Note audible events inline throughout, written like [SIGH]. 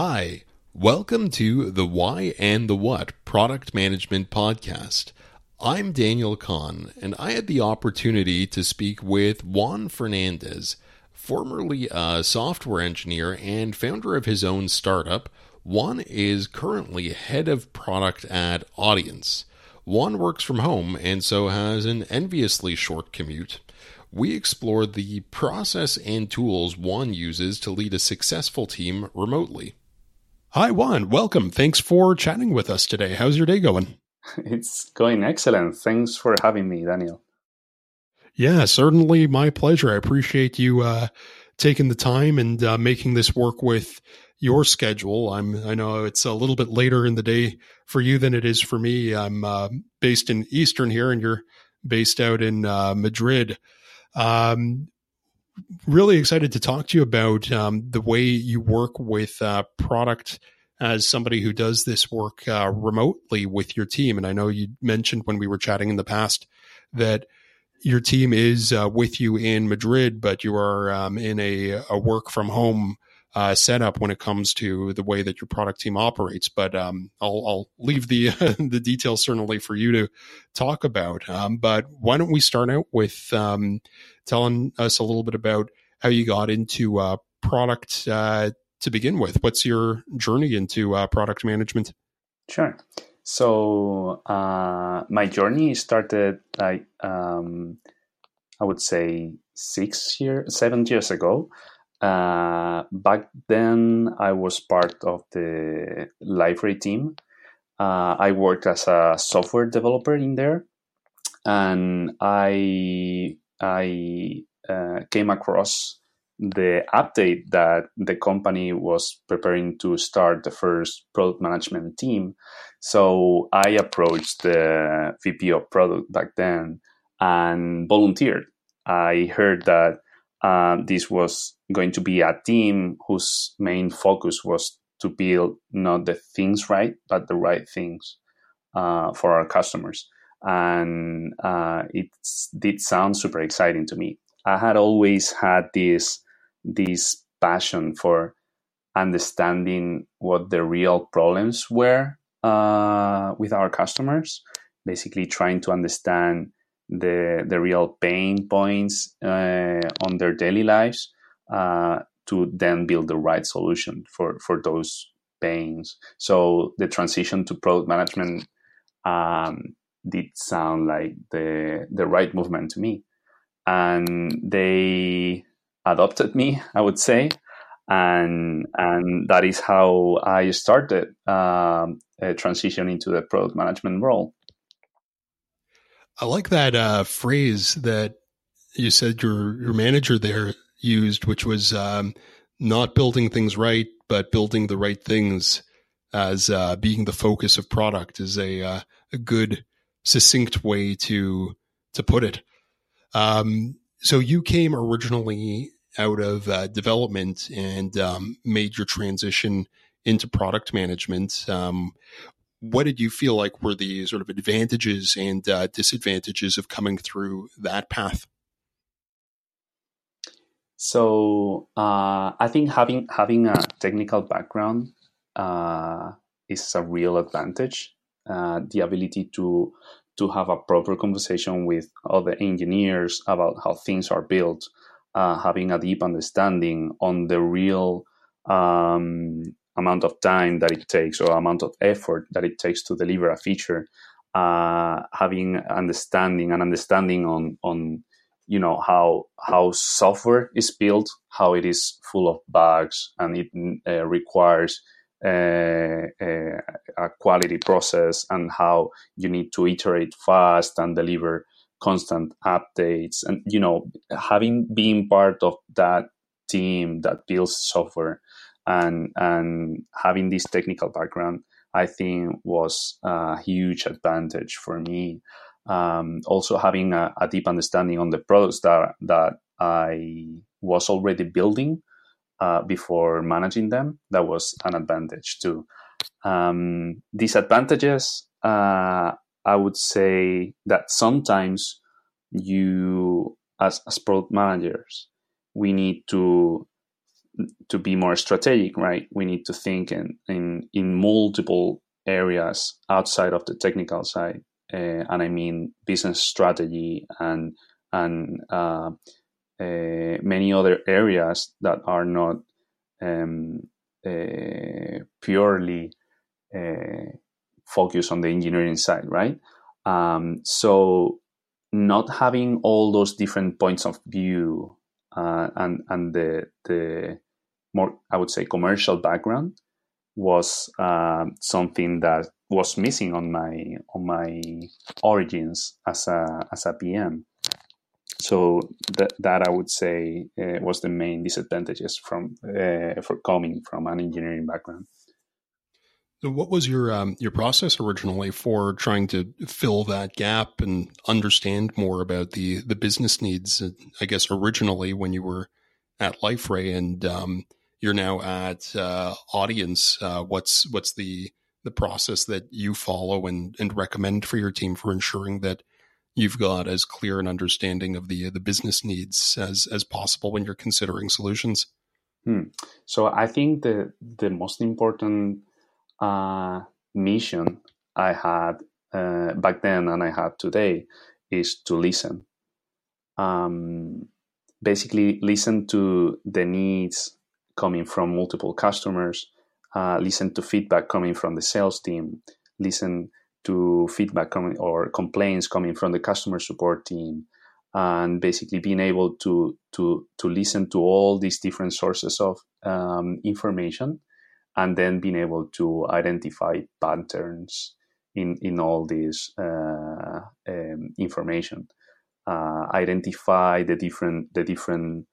Hi, welcome to the Why and the What Product Management Podcast. I'm Daniel Kahn, and I had the opportunity to speak with Juan Fernandez, formerly a software engineer and founder of his own startup. Juan is currently head of product at Audiense. Juan works from home and so has an enviously short commute we explore the process and tools Juan uses to lead a successful team remotely. Hi, Juan. Welcome. Thanks for chatting with us today. How's your day going? [LAUGHS] It's going excellent. Thanks for having me, Daniel. Yeah, certainly my pleasure. I appreciate you uh, taking the time and uh, making this work with your schedule. I'm I know it's a little bit later in the day for you than it is for me. I'm uh, based in Eastern here, and you're based out in uh, Madrid. Um, really excited to talk to you about um, the way you work with uh, product as somebody who does this work uh, remotely with your team. And I know you mentioned when we were chatting in the past that your team is uh, with you in Madrid, but you are um, in a, a, work from home uh, setup when it comes to the way that your product team operates. But um, I'll, I'll, leave the [LAUGHS] the details certainly for you to talk about. Um, but why don't we start out with um, telling us a little bit about how you got into uh, product uh, to begin with? What's your journey into uh, product management? Sure. So uh, my journey started like um, I would say six years, seven years ago. Uh, back then, I was part of the Liferay team. Uh, I worked as a software developer in there, and I I uh, came across the update that the company was preparing to start the first product management team. So I approached the VP of product back then and volunteered. I heard that uh, this was going to be a team whose main focus was to build not the things right, but the right things uh, for our customers. And uh, it did sound super exciting to me. I had always had this this passion for understanding what the real problems were uh, with our customers. Basically, trying to understand the the real pain points uh, on their daily lives uh, to then build the right solution for for those pains. So the transition to product management um, did sound like the the right movement to me, and they adopted me, I would say, and and that is how I started um, a transition into the product management role. I like that uh, phrase that you said your your manager there used, which was um, not building things right, but building the right things as uh, being the focus of product is a uh, a good succinct way to to put it. Um, so you came originally out of uh, development and um, made your transition into product management. Um, what did you feel like were the sort of advantages and uh, disadvantages of coming through that path? So uh, I think having having a technical background uh, is a real advantage. Uh, the ability to to have a proper conversation with other engineers about how things are built, uh, having a deep understanding on the real um, amount of time that it takes or amount of effort that it takes to deliver a feature uh, having understanding and understanding on on you know how how software is built how it is full of bugs and it uh, requires a quality process and how you need to iterate fast and deliver constant updates. And you know having been part of that team that builds software and and having this technical background i think was a huge advantage for me. Um, also having a, a, deep understanding on the products that that i was already building uh, before managing them that was an advantage too um, disadvantages uh, i would say that sometimes you as, as product managers we need to to be more strategic, right? We need to think in in, in multiple areas outside of the technical side, uh, and I mean business strategy and and uh, many other areas that are not um, uh, purely uh, focused on the engineering side, right? Um, so not having all those different points of view uh, and and the the more I would say commercial background was uh, something that was missing on my on my origins as a as a PM. So that that I would say uh, was the main disadvantages from uh, for coming from an engineering background. So, what was your um, your process originally for trying to fill that gap and understand more about the the business needs? I guess originally when you were at Liferay and um, you're now at uh, Audiense, uh, what's what's the the process that you follow and and recommend for your team for ensuring that you've got as clear an understanding of the the business needs as as possible when you're considering solutions? Hmm. So, I think the the most important uh, mission I had uh, back then and I have today is to listen. Um, basically, listen to the needs coming from multiple customers, uh, listen to feedback coming from the sales team, listen to feedback coming or complaints coming from the customer support team, and basically being able to to to listen to all these different sources of um, information and then being able to identify patterns in in all this uh, um, information, uh, identify the different the different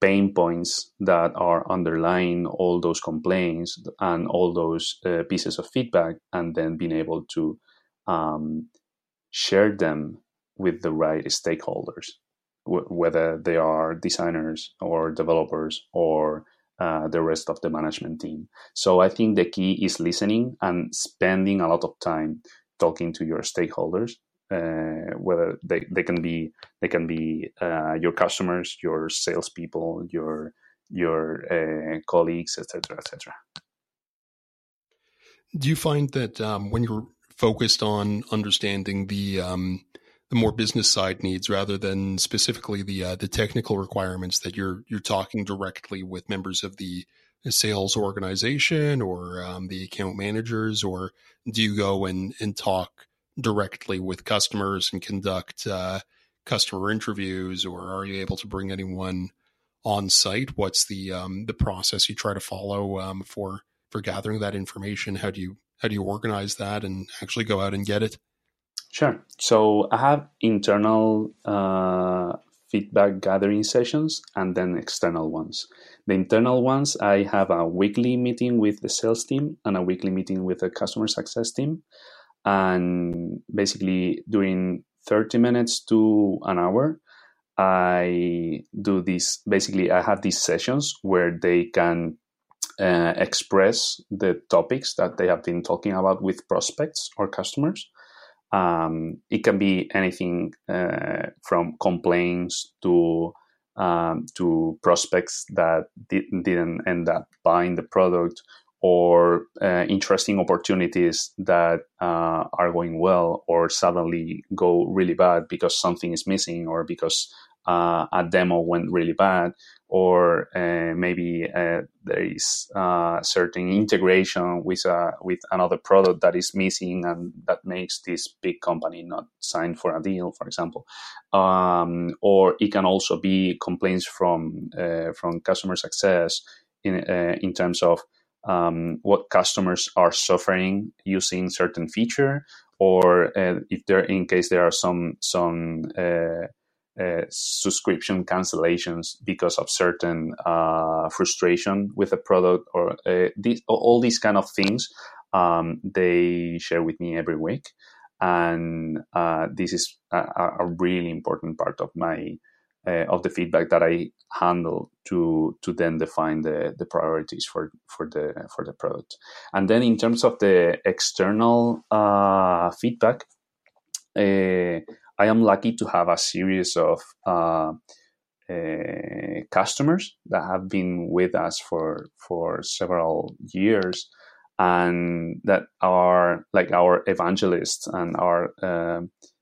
pain points that are underlying all those complaints and all those uh, pieces of feedback, and then being able to um, share them with the right stakeholders, w- whether they are designers or developers or uh, the rest of the management team. So I think the key is listening and spending a lot of time talking to your stakeholders. Uh, whether they, they can be they can be uh, your customers, your salespeople, your your uh, colleagues, etc., etc. Do you find that um, when you're focused on understanding the um, the more business side needs rather than specifically the uh, the technical requirements that you're you're talking directly with members of the sales organization or um, the account managers, or do you go and and talk directly with customers and conduct uh, customer interviews, or are you able to bring anyone on site? What's the um, the process you try to follow um, for for gathering that information? How do you how do you organize that and actually go out and get it? Sure. So I have internal uh, feedback gathering sessions and then external ones. The internal ones, I have a weekly meeting with the sales team and a weekly meeting with the customer success team. And basically, during 30 minutes to an hour, I do this. Basically, I have these sessions where they can uh, express the topics that they have been talking about with prospects or customers. Um, it can be anything uh, from complaints to um, to prospects that did, not end up buying the product or uh, interesting opportunities that uh, are going well or suddenly go really bad because something is missing or because uh, a demo went really bad, or uh, maybe uh, there is uh, certain integration with a, with another product that is missing and that makes this big company not sign for a deal, for example. Um, or it can also be complaints from uh, from customer success in uh, in terms of um, what customers are suffering using certain feature, or if there in case there are some some uh, subscription cancellations because of certain uh, frustration with a product or uh, these, all these kind of things um, they share with me every week. And uh, this is a, a, really important part of my uh, of the feedback that I handle to to then define the, the priorities for for the for the product. And then in terms of the external uh, feedback I am lucky to have a series of uh, uh, customers that have been with us for for several years and that are like our evangelists and are uh,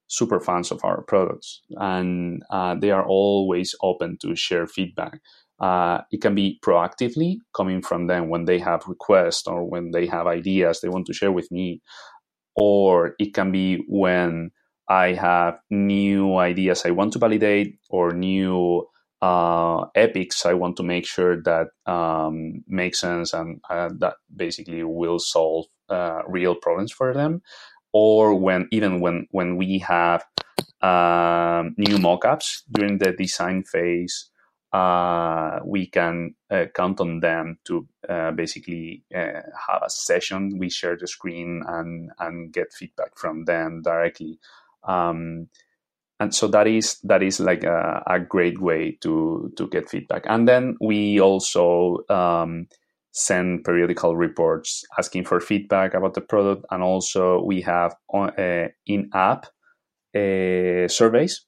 super fans of our products. And uh, they are always open to share feedback. Uh, it can be proactively coming from them when they have requests or when they have ideas they want to share with me or it can be when i have new ideas i want to validate or new uh, epics I want to make sure that um, make sense and uh, that basically will solve uh, real problems for them. Or when even when when we have um, new mockups during the design phase, uh, we can uh, count on them to uh, basically have a session. We share the screen and and get feedback from them directly. Um, and so that is that is like a, a, great way to to get feedback. And then we also um, send periodical reports asking for feedback about the product. And also we have uh, in-app uh, surveys.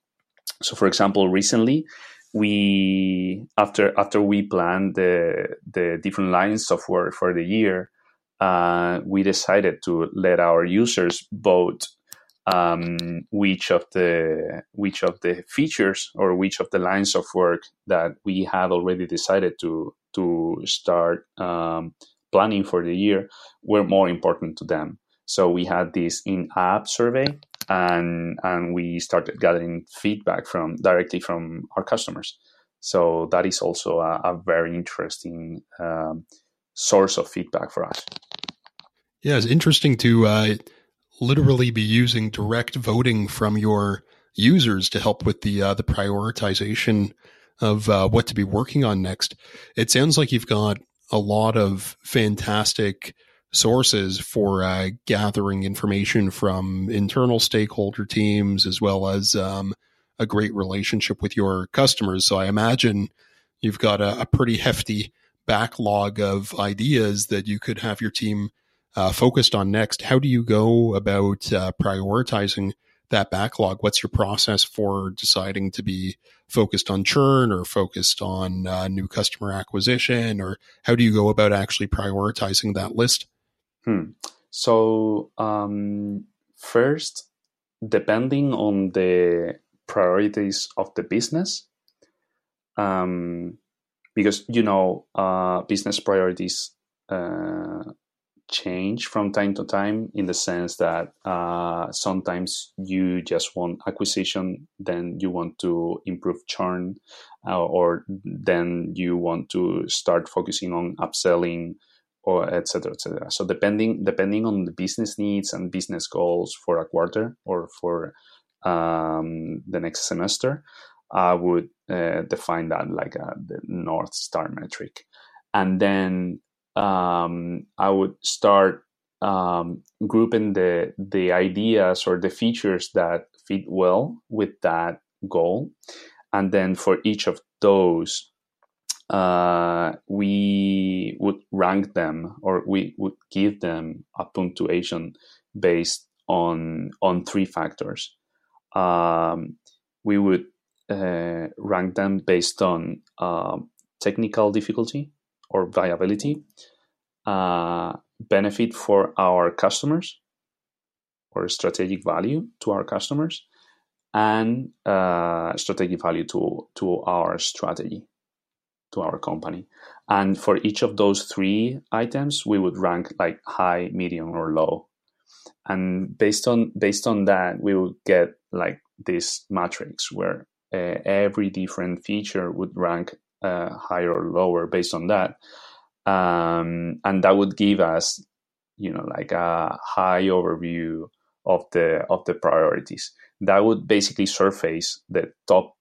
So for example recently we after after we planned the the different lines of work for the year uh, we decided to let our users vote um, which of the which of the features or which of the lines of work that we had already decided to to start um, planning for the year were more important to them. So we had this in-app survey, and and we started gathering feedback from directly from our customers. So that is also a, a very interesting um, source of feedback for us. Yeah, it's interesting to uh, literally be using direct voting from your users to help with the uh, the prioritization of uh, what to be working on next. It sounds like you've got a lot of fantastic sources for uh, gathering information from internal stakeholder teams as well as um, a great relationship with your customers. So I imagine you've got a, a pretty hefty backlog of ideas that you could have your team uh, focused on next. How do you go about uh, prioritizing that backlog? What's your process for deciding to be focused on churn or focused on uh, new customer acquisition, or how do you go about actually prioritizing that list? Hmm. So um, first, depending on the priorities of the business, um, because you know uh, business priorities uh, change from time to time in the sense that uh, sometimes you just want acquisition, then you want to improve churn, uh, or then you want to start focusing on upselling, or etc. etc. So depending depending on the business needs and business goals for a quarter or for um, the next semester, I would uh, define that like a, the North Star metric. And then um, I would start um, grouping the the ideas or the features that fit well with that goal, and then for each of those, uh, we would rank them or we would give them a punctuation based on on three factors. Um, we would uh, rank them based on uh, technical difficulty, or viability, uh, benefit for our customers or strategic value to our customers, and uh, strategic value to, to our strategy, to our company. And for each of those three items, we would rank like high, medium, or low. And based on based on that, we would get like this matrix where uh, every different feature would rank uh, higher or lower based on that. Um, and that would give us, you know, like a high overview of the of the priorities. That would basically surface the top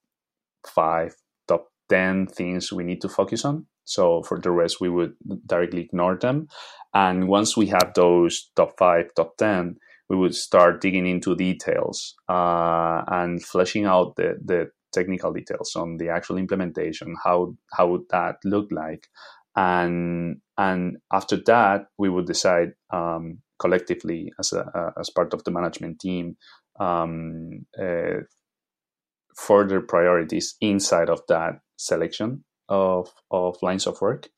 five, top ten things we need to focus on. So for the rest, we would directly ignore them. And once we have those top five, top ten, we would start digging into details uh, and fleshing out the, the technical details on the actual implementation, how how would that look like, and and after that we would decide um, collectively as a, as part of the management team um, uh, further priorities inside of that selection of, of lines of work.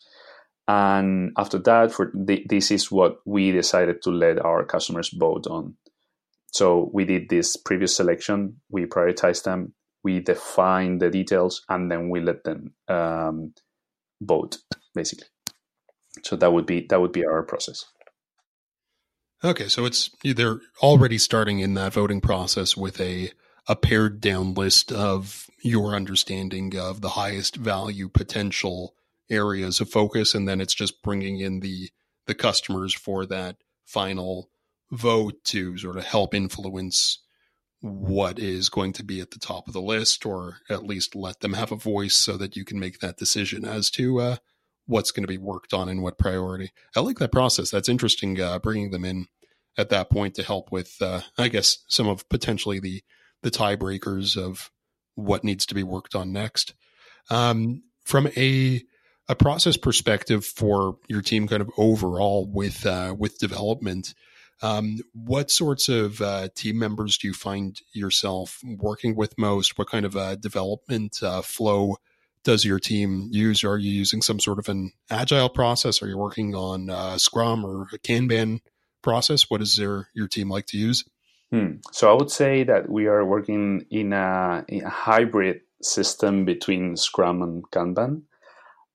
And after that, for the, this is what we decided to let our customers vote on. So we did this previous selection, we prioritized them, we define the details, and then we let them um, vote, basically. So that would be that would be our process. Okay, so it's they're already starting in that voting process with a a pared down list of your understanding of the highest value potential areas of focus, and then it's just bringing in the the customers for that final vote to sort of help influence what is going to be at the top of the list, or at least let them have a voice so that you can make that decision as to uh, what's going to be worked on and what priority. I like that process. That's interesting. Uh, bringing them in at that point to help with, uh, I guess, some of potentially the the tiebreakers of what needs to be worked on next. Um, from a a process perspective for your team, kind of overall with uh, with development, um, what sorts of uh, team members do you find yourself working with most? What kind of uh, development uh, flow does your team use? Are you using some sort of an agile process? Are you working on uh, Scrum or a Kanban process? What is your your team like to use? Hmm. So I would say that we are working in a, in a hybrid system between Scrum and Kanban.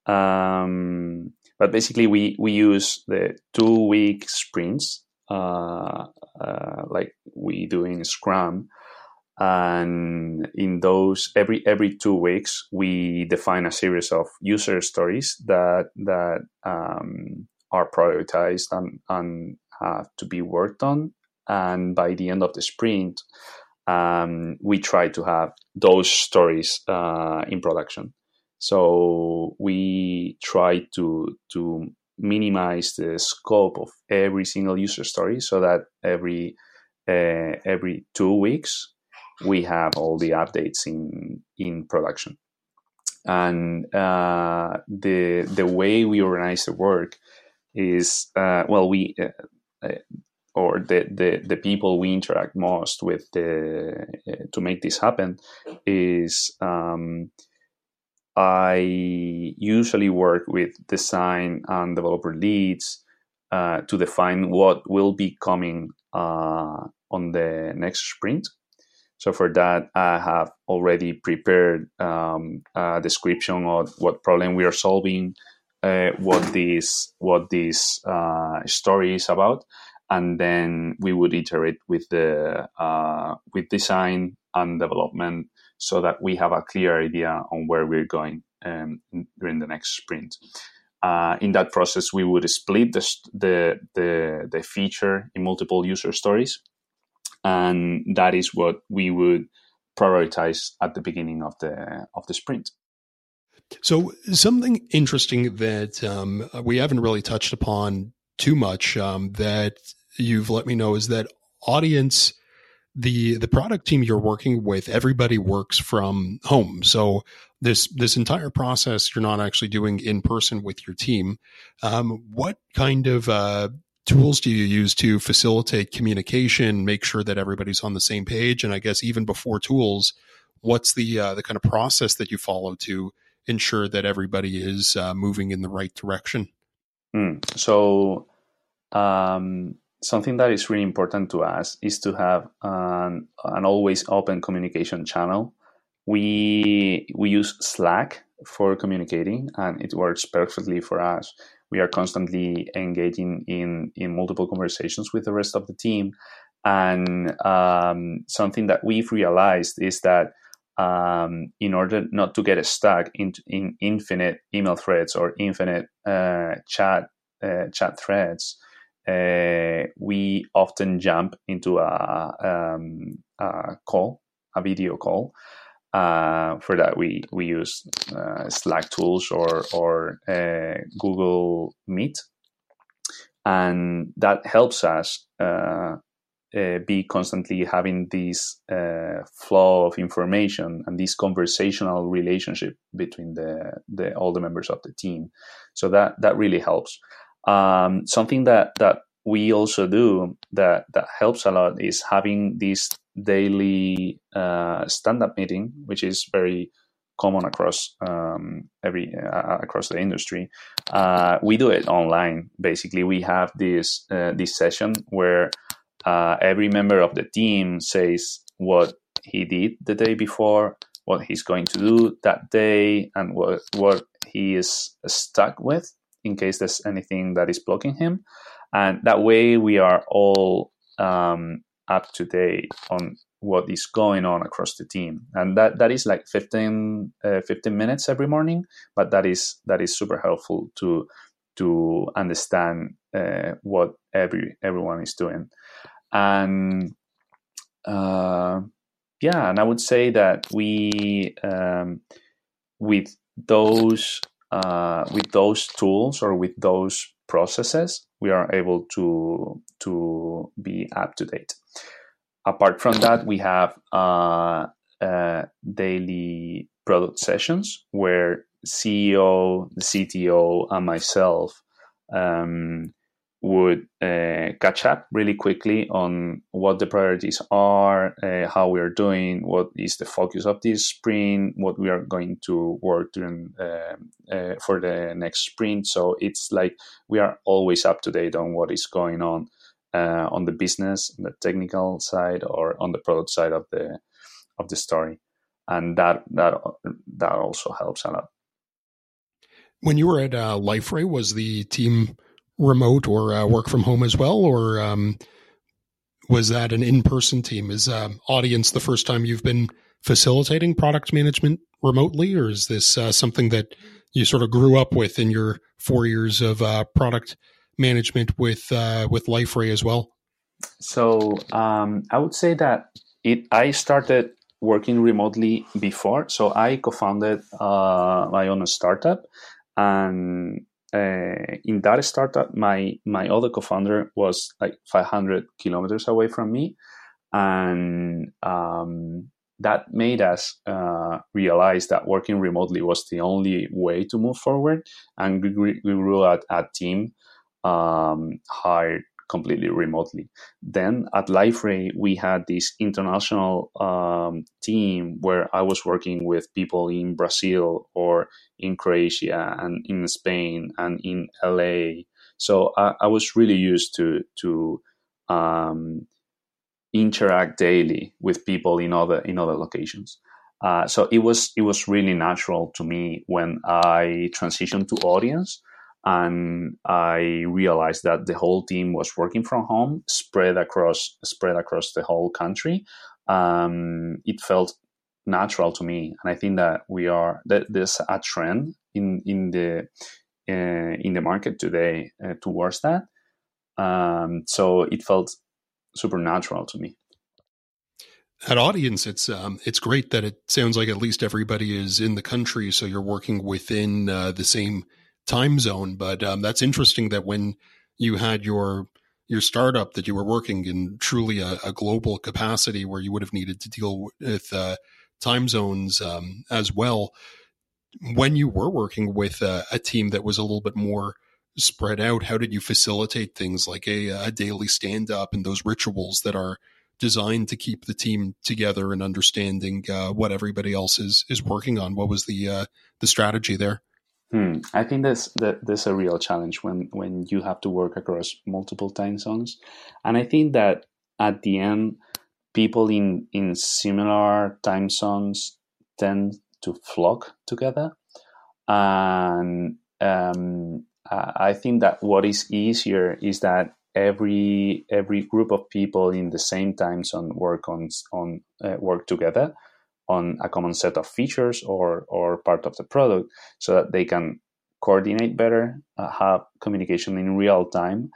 Um, but basically, we, we use the two week sprints, uh, uh, like we do in Scrum. And in those, every every two weeks, we define a series of user stories that that um, are prioritized and, and have to be worked on and by the end of the sprint, um, we try to have those stories uh, in production. So we try to to minimize the scope of every single user story, so that every uh, every two weeks we have all the updates in in production. And uh, the the way we organize the work is uh, well we uh, uh, or the, the, the people we interact most with the, uh, to make this happen is um, I usually work with design and developer leads uh, to define what will be coming uh, on the next sprint. So for that, I have already prepared um, a description of what problem we are solving, uh, what this what this uh, story is about, and then we would iterate with the uh, with design and development so that we have a clear idea on where we're going um, during the next sprint. Uh, in that process, we would split the, the, the the feature in multiple user stories, and that is what we would prioritize at the beginning of the of the sprint. So something interesting that um, we haven't really touched upon too much um, that you've let me know is that Audiense the the product team you're working with everybody works from home. So this this entire process you're not actually doing in person with your team um, what kind of uh, tools do you use to facilitate communication make sure that everybody's on the same page? And i guess even before tools what's the uh, the kind of process that you follow to ensure that everybody is uh, moving in the right direction? Mm. so um, something that is really important to us is to have an, an always open communication channel. We we use Slack for communicating, and it works perfectly for us. We are constantly engaging in in multiple conversations with the rest of the team, and um, something that we've realized is that um, in order not to get stuck in, in infinite email threads or infinite uh, chat uh, chat threads, uh, we often jump into a, um, a, call, a video call. Uh, for that, we we use uh, Slack tools or or uh, Google Meet, and that helps us uh, uh, be constantly having this flow of information and this conversational relationship between the, the all the members of the team. So that that really helps. Um, something that that we also do that that helps a lot is having this daily uh, stand-up meeting, which is very common across um, every uh, across the industry. Uh, we do it online. Basically, we have this uh, this session where uh, every member of the team says what he did the day before, what he's going to do that day, and what what he is stuck with in case there's anything that is blocking him. And that way, we are all um, up to date on what is going on across the team and that that is like 15, uh, 15 minutes every morning but that is that is super helpful to to understand uh, what every everyone is doing and uh, yeah and i would say that we um, with those uh, with those tools or with those processes we are able to to be up to date. Apart from that, we have uh, uh, daily product sessions where CEO, the CTO, and myself um, would uh, catch up really quickly on what the priorities are, uh, how we are doing, what is the focus of this sprint, what we are going to work during uh, uh for the next sprint. So it's like we are always up to date on what is going on uh, on the business, the technical side, or on the product side of the of the story, and that that that also helps a lot. When you were at uh, Liferay, was the team remote or uh, work from home as well, or um, was that an in person team? Is uh, Audiense the first time you've been facilitating product management remotely, or is this uh, something that you sort of grew up with in your four years of uh, product management with uh, with Liferay as well? So um, I would say that it. I started working remotely before, so I co-founded uh, my own startup, and uh, in that startup, my my other co-founder was like 500 kilometers away from me, and um, that made us uh, realize that working remotely was the only way to move forward, and we, we grew a, a team um, hired completely remotely. Then at Liferay, we had this international um, team where I was working with people in Brazil or in Croatia and in Spain and in LA. So I, I was really used to to um, interact daily with people in other in other locations. Uh, so it was it was really natural to me when I transitioned to Audiense and I realized that the whole team was working from home, spread across spread across the whole country. Um, it felt natural to me, and I think that we are that there's a trend in in the uh, in the market today uh, towards that. Um, so it felt super natural to me. At Audiense, it's um, it's great that it sounds like at least everybody is in the country, so you're working within uh, the same time zone. But um, that's interesting that when you had your your startup that you were working in truly a, a global capacity where you would have needed to deal with uh, time zones um, as well. When you were working with a, a, team that was a little bit more spread out, how did you facilitate things like a, a daily stand up and those rituals that are designed to keep the team together and understanding uh, what everybody else is is working on? What was the uh, the strategy there? Hmm. I think that's that there's a real challenge when when you have to work across multiple time zones, and I think that at the end, people in in similar time zones tend to flock together, and um, I think that what is easier is that every every group of people in the same time zone work on on uh, work together on a common set of features or, or part of the product so that they can coordinate better, uh, have communication in real time,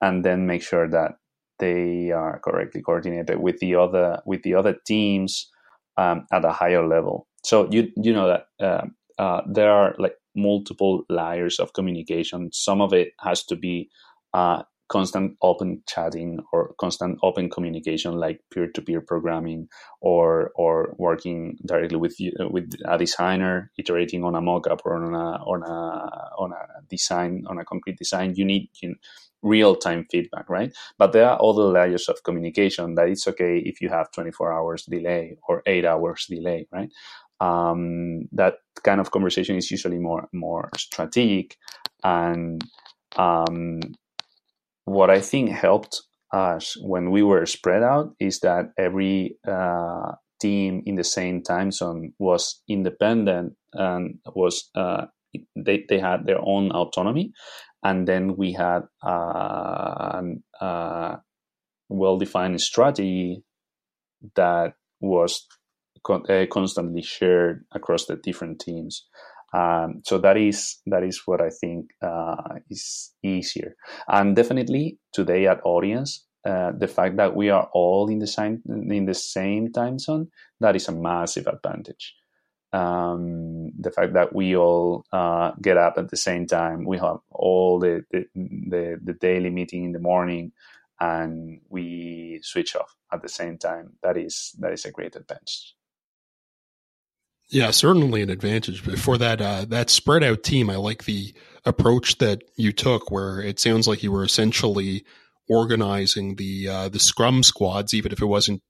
and then make sure that they are correctly coordinated with the other with the other teams um, at a higher level. So you you know that uh, uh, there are like multiple layers of communication. Some of it has to be uh, constant open chatting or constant open communication like peer-to-peer programming or or working directly with with a designer iterating on a mock-up or on a on a on a design on a concrete design you need you, real time feedback, right? But there are other layers of communication that it's okay if you have 24 hours delay or eight hours delay, right? Um, that kind of conversation is usually more more strategic, and um, what I think helped us when we were spread out is that every uh, team in the same time zone was independent and was uh, they, they had their own autonomy. And then we had uh, a uh, well-defined strategy that was con- uh, constantly shared across the different teams um, so that is that is what I think uh, is easier, and definitely today at Audiense, uh, the fact that we are all in the same in the same time zone that is a massive advantage. Um, the fact that we all uh, get up at the same time, we have all the, the, the the daily meeting in the morning, and we switch off at the same time. That is that is a great advantage. Yeah, certainly an advantage. But for that uh, that spread out team, I like the approach that you took, where it sounds like you were essentially organizing the uh, the Scrum squads, even if it wasn't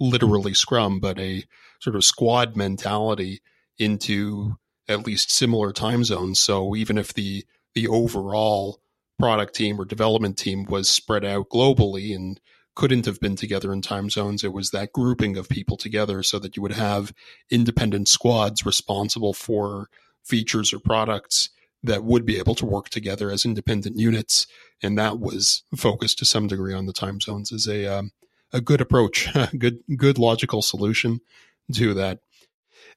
literally Scrum, but a sort of squad mentality into at least similar time zones. So even if the the overall product team or development team was spread out globally and couldn't have been together in time zones. It was that grouping of people together so that you would have independent squads responsible for features or products that would be able to work together as independent units. And that was focused to some degree on the time zones as a, um, a good approach, [LAUGHS] good, good logical solution to that.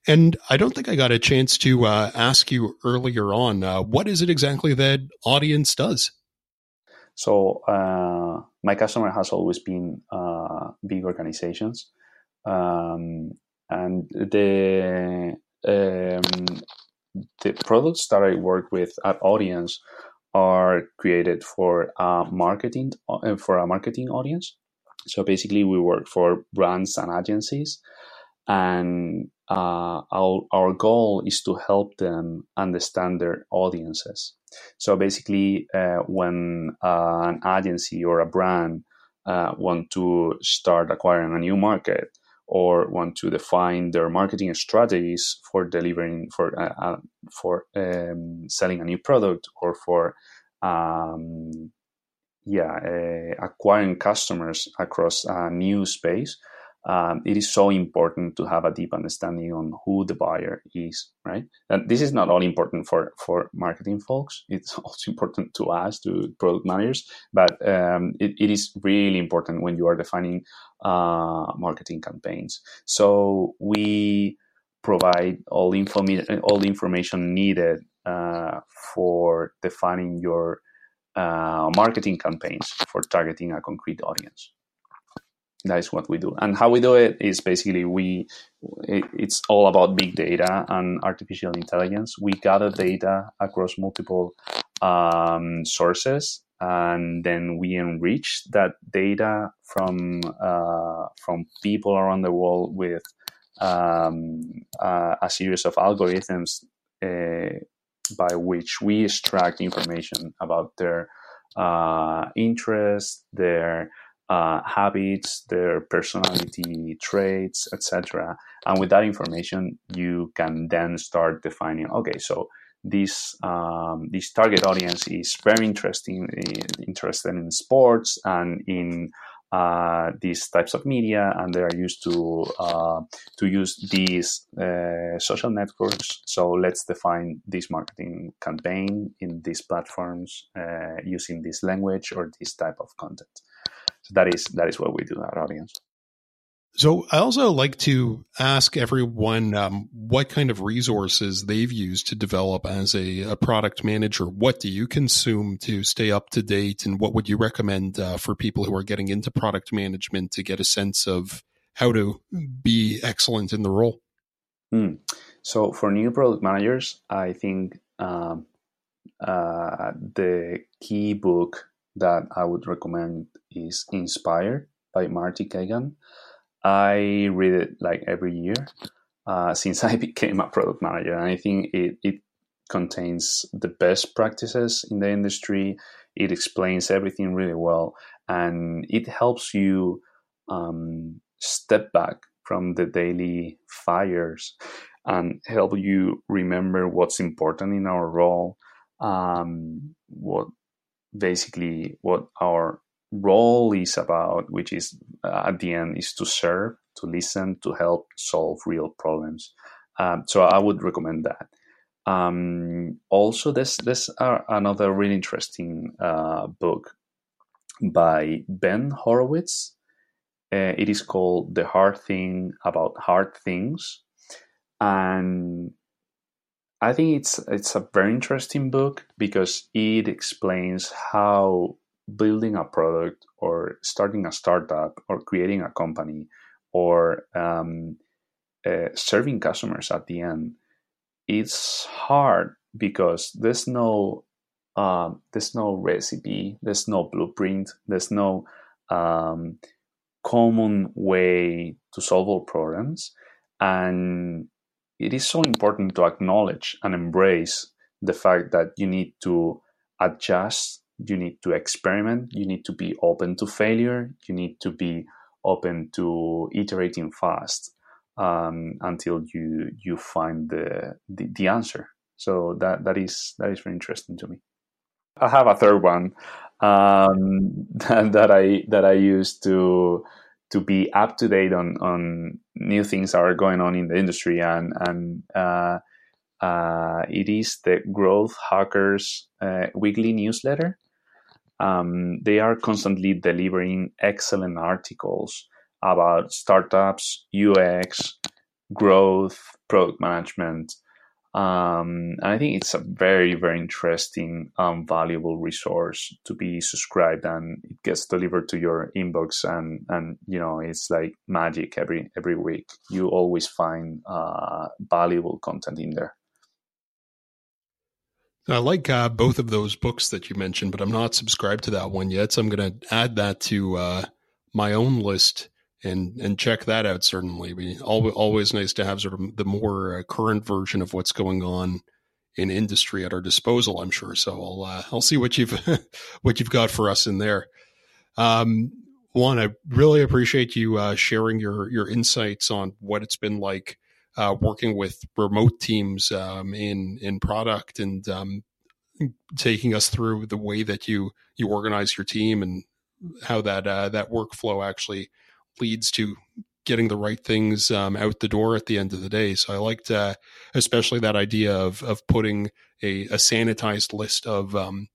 And I don't think I got a chance to uh, ask you earlier on uh, what is it exactly that Audiense does? So uh, my customer has always been uh, big organizations, um, and the um, the products that I work with at Audiense are created for a marketing uh, for a marketing audience. So basically, we work for brands and agencies, and uh, our our goal is to help them understand their audiences. So basically, uh, when uh, an agency or a brand uh, want to start acquiring a new market or want to define their marketing strategies for delivering for uh, uh, for um, selling a new product or for um, yeah acquiring customers across a new space um, it is so important to have a deep understanding on who the buyer is, right? And this is not only important for for marketing folks; it's [LAUGHS] also important to us, to product managers. But um, it, it is really important when you are defining uh, marketing campaigns. So we provide all the information, all the information needed uh, for defining your uh, marketing campaigns for targeting a concrete audience that is what we do. And how we do it is basically we it, it's all about big data and artificial intelligence. We gather data across multiple um, sources and then we enrich that data from uh, from people around the world with um, uh, a series of algorithms uh, by which we extract information about their uh, interests, their uh, habits, their personality traits, etc. And with that information, you can then start defining. Okay, so this um, this target audience is very interesting, interested in sports and in uh, these types of media, and they are used to uh, to use these uh, social networks. So let's define this marketing campaign in these platforms uh, using this language or this type of content. So that is that is what we do at Audiense. So I also like to ask everyone um, what kind of resources they've used to develop as a, a, product manager. What do you consume to stay up to date, and what would you recommend uh, for people who are getting into product management to get a sense of how to be excellent in the role? Mm. So for new product managers, I think um, uh, the key book that I would recommend is Inspired by Marty Cagan. I read it like every year uh, [LAUGHS] since I became a product manager, and I think it, it contains the best practices in the industry. It explains everything really well, and it helps you um, step back from the daily fires and help you remember what's important in our role, um, what basically what our role is about, which is uh, at the end is to serve, to listen, to help solve real problems. Um, so I would recommend that. Um, also, this this uh, another really interesting uh, book by Ben Horowitz. Uh, it is called "The Hard Thing About Hard Things," and I think it's it's a very interesting book because it explains how building a product or starting a startup or creating a company or um, uh, serving customers at the end it's hard because there's no um, there's no recipe there's no blueprint there's no um, common way to solve all problems. And it is so important to acknowledge and embrace the fact that you need to adjust you need to experiment you need to be open to failure you need to be open to iterating fast um, until you you find the, the, the answer. So that that is that is very interesting to me. I have a third one um, [LAUGHS] that, that i that i use to to be up to date on on new things that are going on in the industry and and uh, uh, it is the growth hackers uh, weekly newsletter um, they are constantly delivering excellent articles about startups, UX, growth, product management. Um, and I think it's a very, very interesting, um, valuable resource to be subscribed, and it gets delivered to your inbox, and and you know it's like magic every every week. You always find uh, valuable content in there. I like uh, both of those books that you mentioned, but I'm not subscribed to that one yet. So I'm going to add that to uh, my own list and and check that out. Certainly, be always, always nice to have sort of the more uh, current version of what's going on in industry at our disposal. I'm sure. So I'll uh, I'll see what you've [LAUGHS] what you've got for us in there. Um, I really appreciate you uh, sharing your your insights on what it's been like uh, working with remote teams um, in in product and um, taking us through the way that you you organize your team and how that uh, that workflow actually leads to getting the right things um, out the door at the end of the day. So I liked uh, especially that idea of of putting a, a sanitized list of um,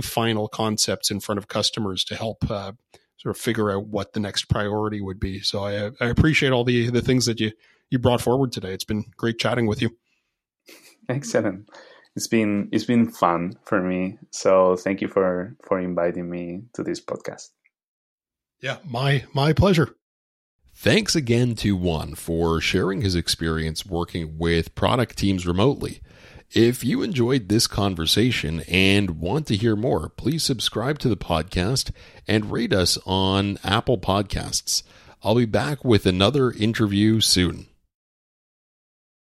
final concepts in front of customers to help uh, sort of figure out what the next priority would be. So I, I appreciate all the the things that you you brought forward today. It's been great chatting with you. [LAUGHS] Excellent. It's been it's been fun for me. So thank you for for inviting me to this podcast. Yeah, my my pleasure. Thanks again to Juan for sharing his experience working with product teams remotely. If you enjoyed this conversation and want to hear more, please subscribe to the podcast and rate us on Apple Podcasts. I'll be back with another interview soon.